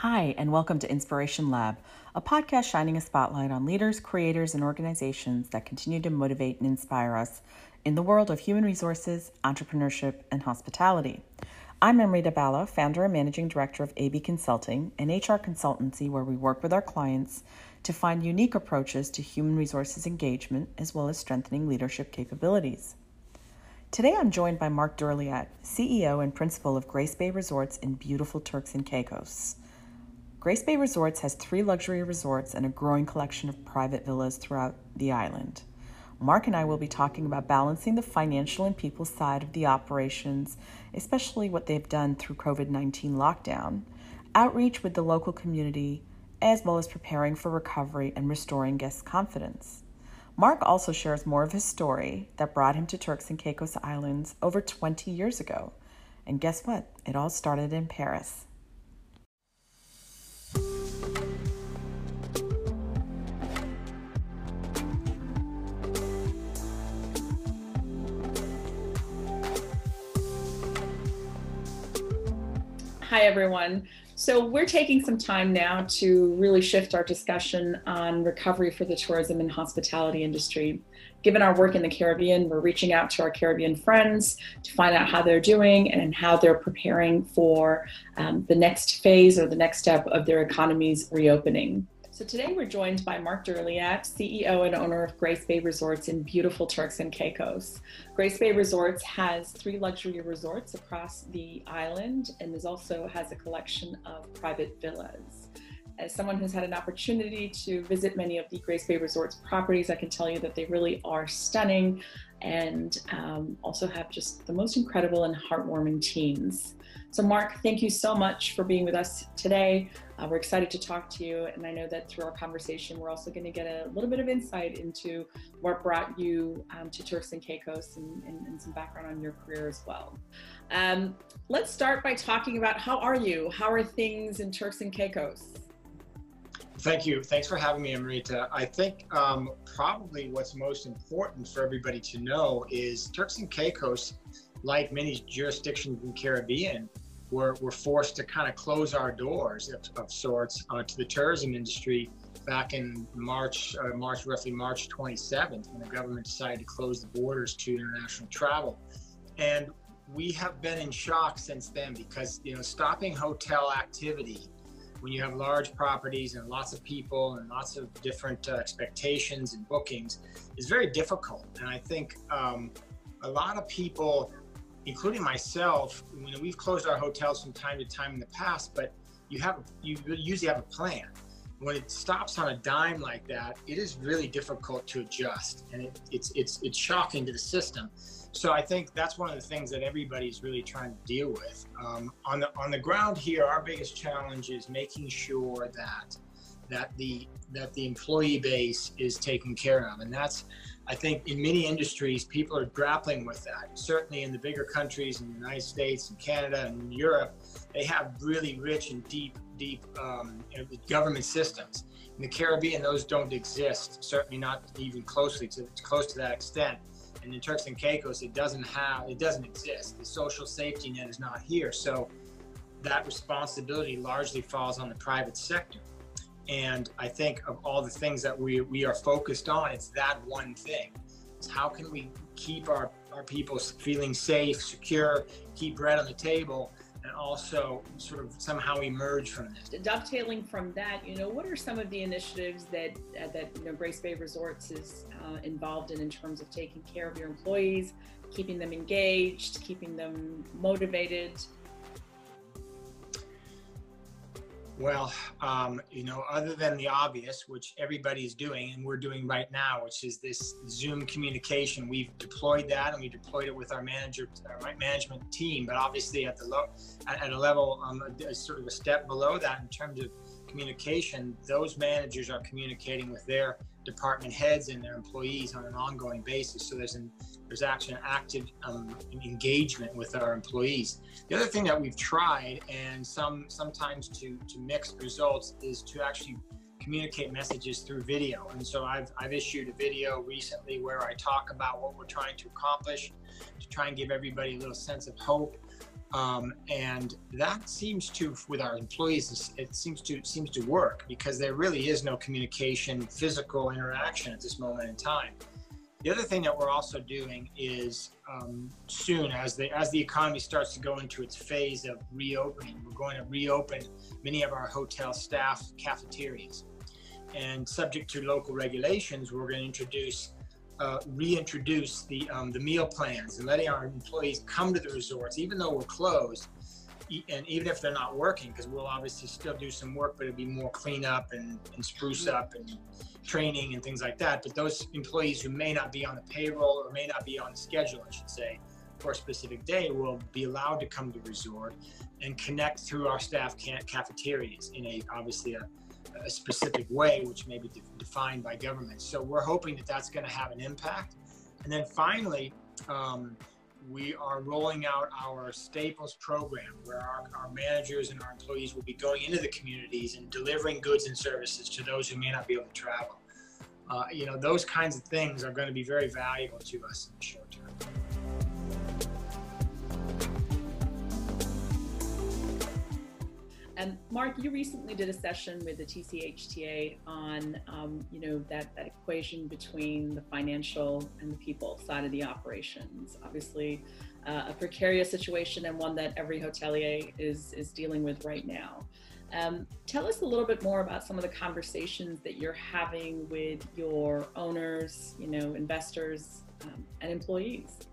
Hi, and welcome to Inspiration Lab, a podcast shining a spotlight on leaders, creators, and organizations that continue to motivate and inspire us in the world of human resources, entrepreneurship, and hospitality. I'm Amrita Bala, founder and managing director of AB Consulting, an HR consultancy where we work with our clients to find unique approaches to human resources engagement as well as strengthening leadership capabilities. Today I'm joined by Mark Durliat, CEO and principal of Grace Bay Resorts in beautiful Turks and Caicos. Grace Bay Resorts has three luxury resorts and a growing collection of private villas throughout the island. Mark and I will be talking about balancing the financial and people side of the operations, especially what they've done through COVID 19 lockdown, outreach with the local community, as well as preparing for recovery and restoring guests' confidence. Mark also shares more of his story that brought him to Turks and Caicos Islands over 20 years ago. And guess what? It all started in Paris. Hi, everyone. So, we're taking some time now to really shift our discussion on recovery for the tourism and hospitality industry. Given our work in the Caribbean, we're reaching out to our Caribbean friends to find out how they're doing and how they're preparing for um, the next phase or the next step of their economy's reopening. So today we're joined by Mark Durliat, CEO and owner of Grace Bay Resorts in beautiful Turks and Caicos. Grace Bay Resorts has three luxury resorts across the island and is also has a collection of private villas. As someone who's had an opportunity to visit many of the Grace Bay Resorts properties, I can tell you that they really are stunning and um, also have just the most incredible and heartwarming teams. So, Mark, thank you so much for being with us today. Uh, we're excited to talk to you, and I know that through our conversation, we're also going to get a little bit of insight into what brought you um, to Turks and Caicos and, and, and, some background on your career as well. Um, let's start by talking about how are you? How are things in Turks and Caicos? Thank you. Thanks for having me, Amrita. I think um, probably what's most important for everybody to know is Turks and Caicos, like many jurisdictions in the Caribbean, we're, we're forced to kind of close our doors of, of sorts uh, to the tourism industry back in March, uh, March roughly March 27th, when the government decided to close the borders to international travel. And we have been in shock since then because you know stopping hotel activity when you have large properties and lots of people and lots of different uh, expectations and bookings is very difficult. And I think um, a lot of people including myself, know, we've closed our hotels from time to time in the past, but you have you usually have a plan. When it stops on a dime like that, it is really difficult to adjust, and it, it's it's it's shocking to the system. So I think that's one of the things that everybody's really trying to deal with. Um, on the on the ground here, our biggest challenge is making sure that that the that the employee base is taken care of, and that's I think in many industries, people are grappling with that. Certainly in the bigger countries in the United States and Canada and Europe, they have really rich and deep, deep um, government systems. In the Caribbean, those don't exist, certainly not even closely to close to that extent. And in Turks and Caicos, it doesn't have, it doesn't exist. The social safety net is not here. So that responsibility largely falls on the private sector. And I think of all the things that we, we are focused on, it's that one thing. It's how can we keep our, our people feeling safe, secure, keep bread on the table, and also sort of somehow emerge from this. Dovetailing from that, you know, what are some of the initiatives that uh, that you know Grace Bay Resorts is uh, involved in in terms of taking care of your employees, keeping them engaged, keeping them motivated? Well, um, you know, other than the obvious, which everybody's doing and we're doing right now, which is this Zoom communication, we've deployed that and we deployed it with our manager, our management team. But obviously, at the low, at, a level, um, a, sort of a step below that in terms of communication, those managers are communicating with their department heads and their employees on an ongoing basis. So there's an there's actually an active um, engagement with our employees. The other thing that we've tried, and some sometimes to to mix results, is to actually communicate messages through video. And so I've I've issued a video recently where I talk about what we're trying to accomplish, to try and give everybody a little sense of hope. Um, and that seems to, with our employees, it seems to seems to work because there really is no communication, physical interaction at this moment in time. The other thing that we're also doing is um, soon, as the as the economy starts to go into its phase of reopening, we're going to reopen many of our hotel staff cafeterias, and subject to local regulations, we're going to introduce uh, reintroduce the um, the meal plans and letting our employees come to the resorts, even though we're closed, and even if they're not working, because we'll obviously still do some work, but it'll be more cleanup and, and spruce up and training and things like that. But those employees who may not be on the payroll or may not be on the schedule, I should say, for a specific day, will be allowed to come to the resort and connect through our staff cafeterias in a obviously a a specific way, which may be de- defined by government. So we're hoping that that's going to have an impact. And then finally, um, we are rolling out our Staples program where our, our, managers and our employees will be going into the communities and delivering goods and services to those who may not be able to travel. Uh, you know, those kinds of things are going to be very valuable to us in the short And Mark, you recently did a session with the TCHTA on, um, you know, that, that equation between the financial and the people side of the operations. Obviously, uh, a precarious situation and one that every hotelier is is dealing with right now. Um, tell us a little bit more about some of the conversations that you're having with your owners, you know, investors, um, and employees.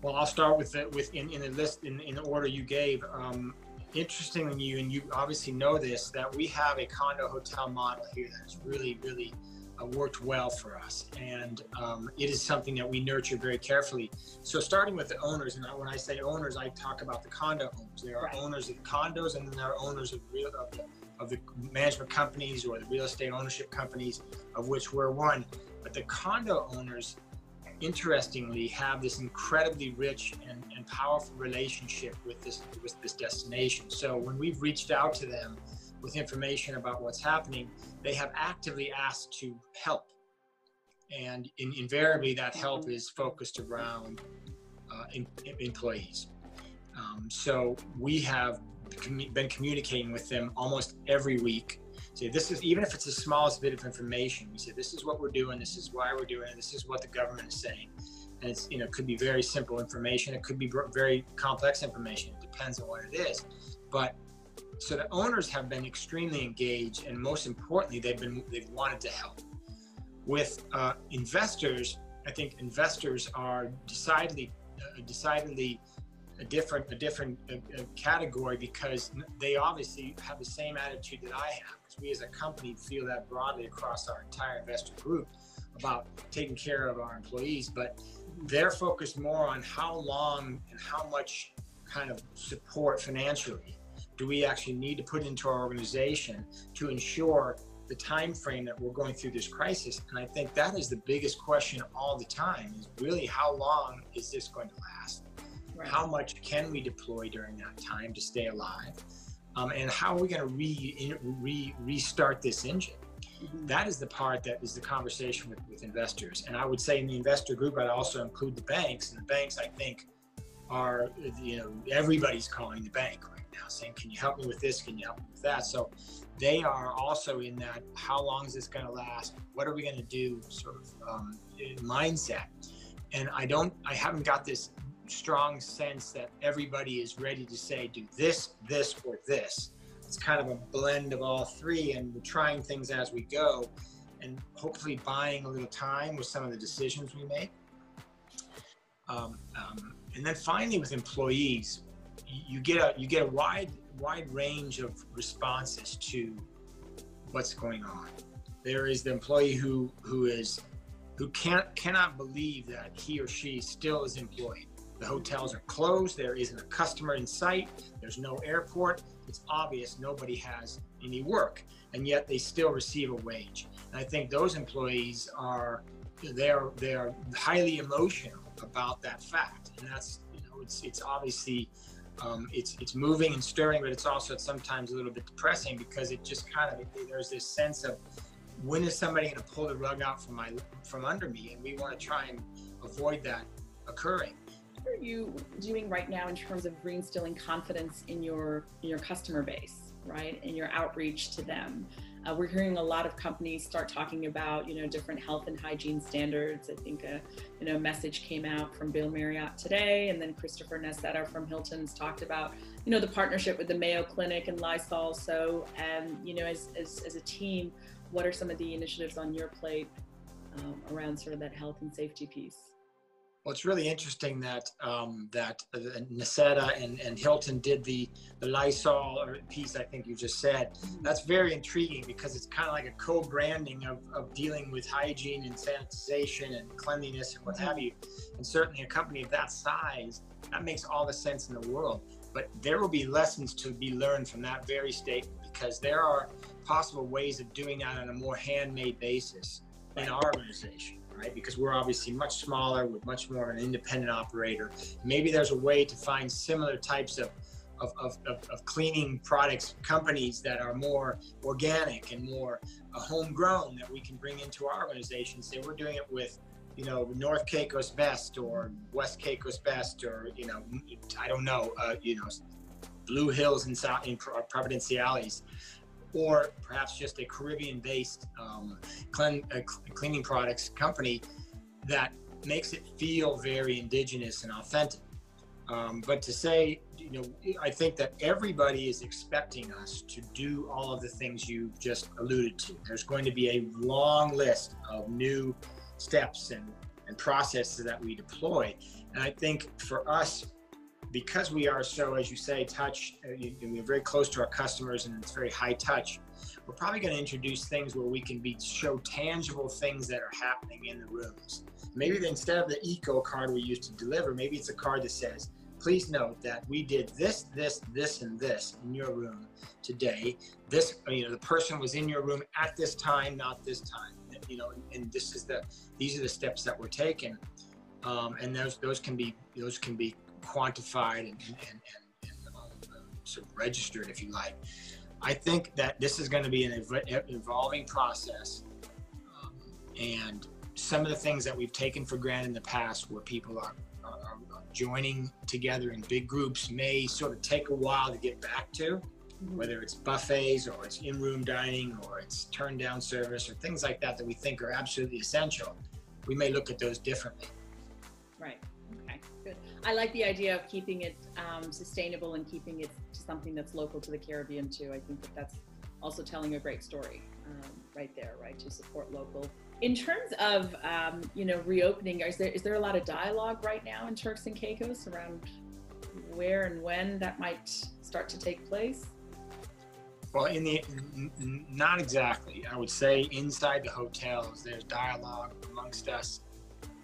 Well, I'll start with the, with in, in the list in, in the order you gave. Um, interesting you, and you obviously know this, that we have a condo hotel model here that has really, really uh, worked well for us. And um, it is something that we nurture very carefully. So, starting with the owners, and when I say owners, I talk about the condo owners. There are right. owners of the condos, and then there are owners of, real, of, the, of the management companies or the real estate ownership companies, of which we're one. But the condo owners, interestingly, have this incredibly rich and and powerful relationship with this with this destination. So when we've reached out to them with information about what's happening, they have actively asked to help, and in, invariably that help is focused around uh, in, in employees. Um, so we have been communicating with them almost every week. Say this is even if it's the smallest bit of information. We say this is what we're doing. This is why we're doing it. This is what the government is saying and it's you know could be very simple information it could be very complex information it depends on what it is but so the owners have been extremely engaged and most importantly they've been they've wanted to help with uh, investors i think investors are decidedly uh, decidedly a different a different category because they obviously have the same attitude that i have because we as a company feel that broadly across our entire investor group about taking care of our employees but they're focused more on how long and how much kind of support financially do we actually need to put into our organization to ensure the time frame that we're going through this crisis. And i think that is the biggest question all the time is really how long is this going to last? Right. how much can we deploy during that time to stay alive um, and how are we going to re, re, restart this engine that is the part that is the conversation with, with investors. And I would say in the investor group, I'd also include the banks. And the banks, I think, are, you know, everybody's calling the bank right now saying, can you help me with this? Can you help me with that? So they are also in that, how long is this going to last? What are we going to do sort of um, mindset? And I don't, I haven't got this strong sense that everybody is ready to say, do this, this, or this. It's kind of a blend of all three and we're trying things as we go and hopefully buying a little time with some of the decisions we make. Um, um, and then finally with employees you get a you get a wide wide range of responses to what's going on. There is the employee who who is who can't cannot believe that he or she still is employed the hotels are closed. There isn't a customer in sight. There's no airport. It's obvious nobody has any work and yet they still receive a wage. And i think those employees are they're they're highly emotional about that fact. And that's you know it's it's obviously um, it's it's moving and stirring but it's also sometimes a little bit depressing because it just kind of there's this sense of when is somebody going to pull the rug out from my from under me? And we want to try and avoid that occurring are you doing right now in terms of reinstilling confidence in your in your customer base, right, and your outreach to them? Uh, we're hearing a lot of companies start talking about, you know, different health and hygiene standards. I think a, you know, message came out from Bill Marriott today, and then Christopher Nassetta from Hilton's talked about, you know, the partnership with the Mayo Clinic and Lysol. So, and you know, as, as, as a team, what are some of the initiatives on your plate um, around sort of that health and safety piece? Well, it's really interesting that um, that uh, and, and Hilton did the the Lysol piece. I think you just said that's very intriguing because it's kind of like a co-branding of, of dealing with hygiene and sanitization and cleanliness and what have you. And certainly, a company of that size that makes all the sense in the world. But there will be lessons to be learned from that very statement because there are possible ways of doing that on a more handmade basis in our organization right? Because we're obviously much smaller with much more of an independent operator. Maybe there's a way to find similar types of of, of, of, cleaning products companies that are more organic and more uh, homegrown that we can bring into our organization. Say we're doing it with, you know, North Caicos Best or West Caicos Best or, you know, I don't know, uh, you know, Blue Hills in, South, in Providenciales or perhaps just a Caribbean-based um, clean, uh, cleaning products company that makes it feel very indigenous and authentic. Um, but to say, you know, I think that everybody is expecting us to do all of the things you just alluded to. There's going to be a long list of new steps and, and processes that we deploy. And I think for us, because we are so, as you say, touch, uh, we're very close to our customers and it's very high touch, we're probably going to introduce things where we can be show tangible things that are happening in the rooms. Maybe instead of the eco card we used to deliver, maybe it's a card that says, please note that we did this, this, this, and this in your room today. This, you know, the person was in your room at this time, not this time. You know, and this is the, these are the steps that were taken. Um, and those, those can be, those can be quantified and, and, and, and um, sort of registered, if you like. I think that this is going to be an ev- evolving process. Um, and some of the things that we've taken for granted in the past, where people are, are, are, joining together in big groups, may sort of take a while to get back to, mm-hmm. whether it's buffets or it's in room dining or it's turn down service or things like that that we think are absolutely essential. We may look at those differently. Right. I like the idea of keeping it um, sustainable and keeping it to something that's local to the Caribbean too. I think that that's also telling a great story um, right there, right? To support local. In terms of um, you know reopening, is there is there a lot of dialogue right now in Turks and Caicos around where and when that might start to take place? Well, in the not exactly. I would say inside the hotels, there's dialogue amongst us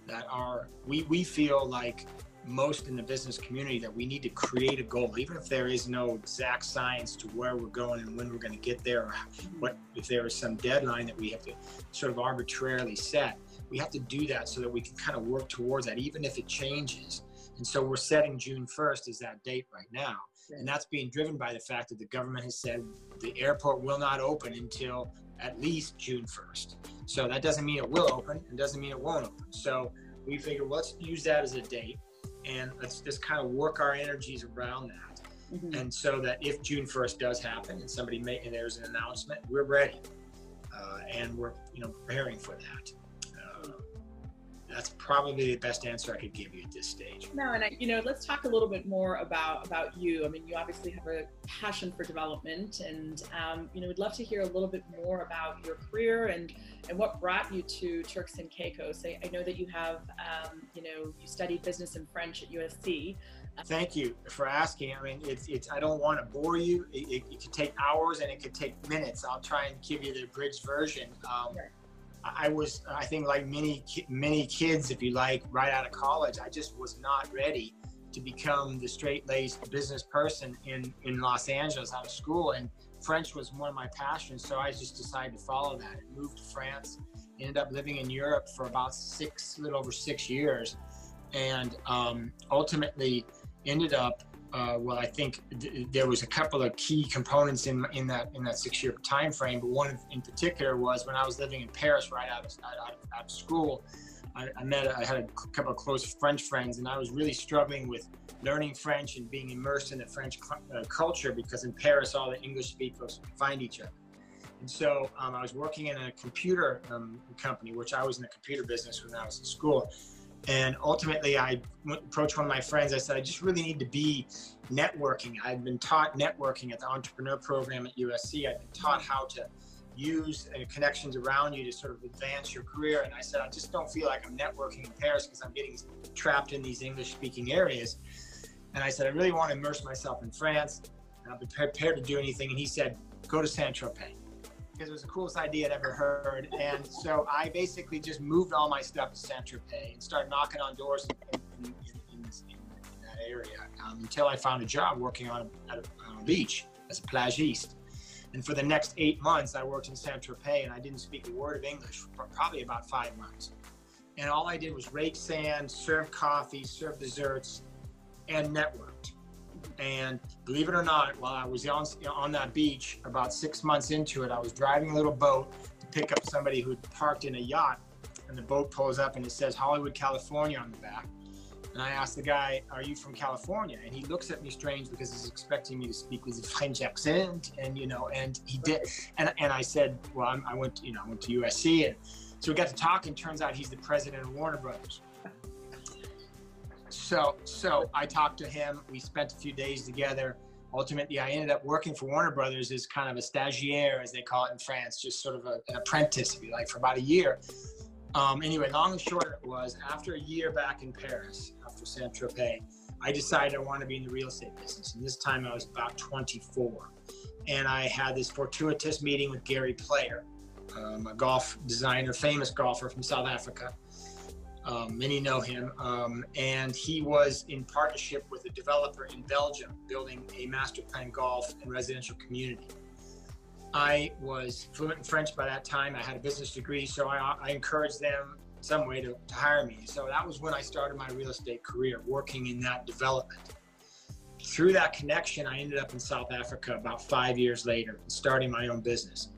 that are we we feel like most in the business community that we need to create a goal, even if there is no exact science to where we're going and when we're going to get there, or what if there is some deadline that we have to sort of arbitrarily set. We have to do that so that we can kind of work towards that, even if it changes. And so we're setting June 1st as that date right now. And that's being driven by the fact that the government has said the airport will not open until at least June 1st. So that doesn't mean it will open, and doesn't mean it won't open. So we figure let's use that as a date and let's just kind of work our energies around that. Mm-hmm. And so that if June 1st does happen and somebody may, and there's an announcement, we're ready. Uh, and we're, you know, preparing for that that's probably the best answer I could give you at this stage. No, and I, you know, let's talk a little bit more about about you. I mean, you obviously have a passion for development, and um, you know, we'd love to hear a little bit more about your career and and what brought you to Turks and Caicos. I, I know that you have, um, you know, you studied business and French at USC. Thank you for asking. I mean, it's, it's I don't want to bore you. It, it, it, could take hours and it could take minutes. I'll try and give you the abridged version. Um, sure. I was, I think, like many many kids, if you like, right out of college, I just was not ready to become the straight-laced business person in in Los Angeles out of school. And French was one of my passions, so I just decided to follow that and moved to France. Ended up living in Europe for about six, little over six years, and um, ultimately ended up uh, well, I think th- there was a couple of key components in in that in that six year time frame. But one in particular was when I was living in Paris, right out of out, out of school. I, I met, I had a couple of close French friends, and I was really struggling with learning French and being immersed in the French uh, culture because in Paris, all the English speakers find each other. And so um, I was working in a computer um, company, which I was in the computer business when I was in school. And ultimately, I approached one of my friends. I said, I just really need to be networking. I've been taught networking at the entrepreneur program at USC. I've been taught how to use uh, connections around you to sort of advance your career. And I said, I just don't feel like I'm networking in Paris because I'm getting trapped in these English speaking areas. And I said, I really want to immerse myself in France. And be prepared to do anything. And he said, go to Saint Tropez because it was the coolest idea I'd ever heard. And so I basically just moved all my stuff to Saint Tropez and started knocking on doors in, in, in, in that area um, until I found a job working on a, a, on a beach as a plagiste. And for the next eight months, I worked in Saint Tropez and I didn't speak a word of English for probably about five months. And all I did was rake sand, serve coffee, serve desserts, and networked. And believe it or not, while I was on, on that beach, about six months into it, I was driving a little boat to pick up somebody who parked in a yacht. And the boat pulls up and it says Hollywood, California on the back. And I asked the guy, Are you from California? And he looks at me strange because he's expecting me to speak with a French accent. And, you know, and he did. And, and I said, Well, I'm, i went, you know, I went to USC. And so we got to talk, and turns out he's the president of Warner Brothers. So, so I talked to him. We spent a few days together. Ultimately, I ended up working for Warner Brothers as kind of a stagiaire, as they call it in France, just sort of a, an apprentice, if you like, for about a year. Um, anyway, long and short it was after a year back in Paris, after Saint Tropez, I decided I wanted to be in the real estate business. And this time I was about 24. And I had this fortuitous meeting with Gary Player, um, a golf designer, famous golfer from South Africa. Um, many know him. Um, and he was in partnership with a developer in Belgium building a master plan golf and residential community. I was fluent in French by that time. I had a business degree, so I, I encouraged them some way to, to hire me. So that was when I started my real estate career, working in that development. Through that connection, I ended up in South Africa about five years later, starting my own business.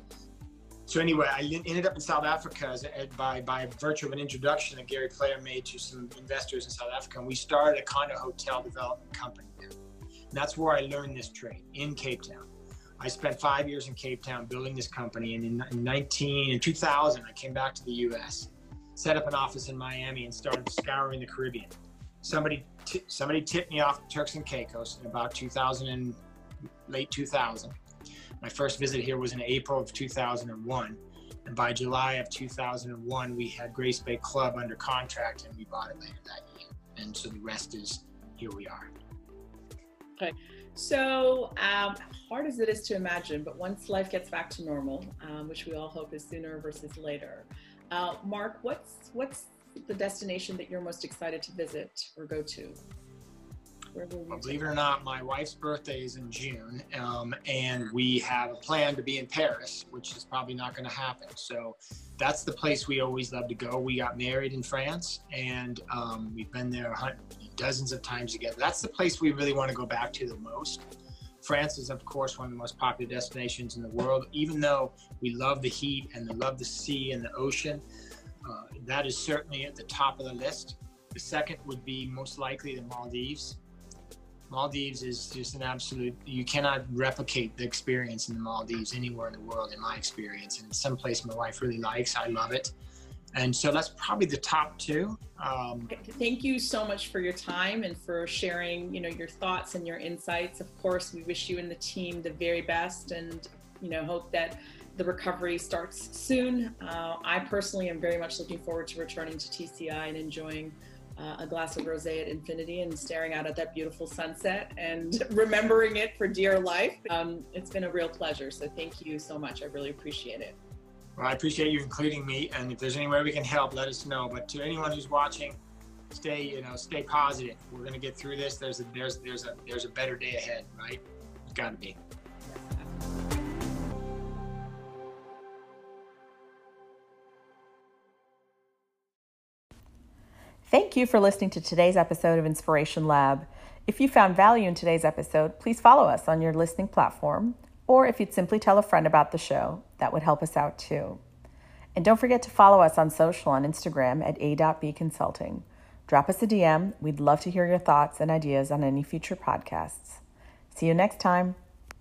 So anyway, I ended up in South Africa as, by by virtue of an introduction that Gary Player made to some investors in South Africa, and we started a condo hotel development company there. And that's where I learned this trade in Cape Town. I spent five years in Cape Town building this company, and in, 19 in 2000, I came back to the U.S., set up an office in Miami, and started scouring the Caribbean. Somebody somebody tipped me off Turks and Caicos in about 2000 and late 2000. My first visit here was in April of 2001, and by July of 2001, we had Grace Bay Club under contract, and we bought it later that year. And so the rest is here we are. Okay. So, um, hard as it is to imagine, but once life gets back to normal, um, which we all hope is sooner versus later, uh, Mark, what's what's the destination that you're most excited to visit or go to? Well, believe it or not, my wife's birthday is in June, um, and we have a plan to be in Paris, which is probably not going to happen. So that's the place we always love to go. We got married in France, and um, we've been there dozens of times together. That's the place we really want to go back to the most. France is, of course, one of the most popular destinations in the world. Even though we love the heat and we love the sea and the ocean, uh, that is certainly at the top of the list. The second would be most likely the Maldives. Maldives is just an absolute, you cannot replicate the experience in the Maldives anywhere in the world, in my experience. And it's someplace my wife really likes. I love it. And so that's probably the top two. Um, Thank you so much for your time and for sharing, you know, your thoughts and your insights. Of course, we wish you and the team the very best, and you know, hope that the recovery starts soon. Uh, I personally am very much looking forward to returning to TCI and enjoying uh, a glass of rosé at Infiniti and staring out at that beautiful sunset and remembering it for dear life. Um, it's been a real pleasure. So thank you so much. I really appreciate it. Well, I appreciate you including me, and if there's any way we can help, let us know. But to anyone who's watching, stay you know stay positive. We're gonna get through this. There's a there's there's a there's a better day ahead, right? It's got to be. Thank you for listening to today's episode of Inspiration Lab. If you found value in today's episode, please follow us on your listening platform, or if you'd simply tell a friend about the show, that would help us out too. And don't forget to follow us on social on Instagram at a.b consulting. Drop us a DM. We'd love to hear your thoughts and ideas on any future podcasts. See you next time.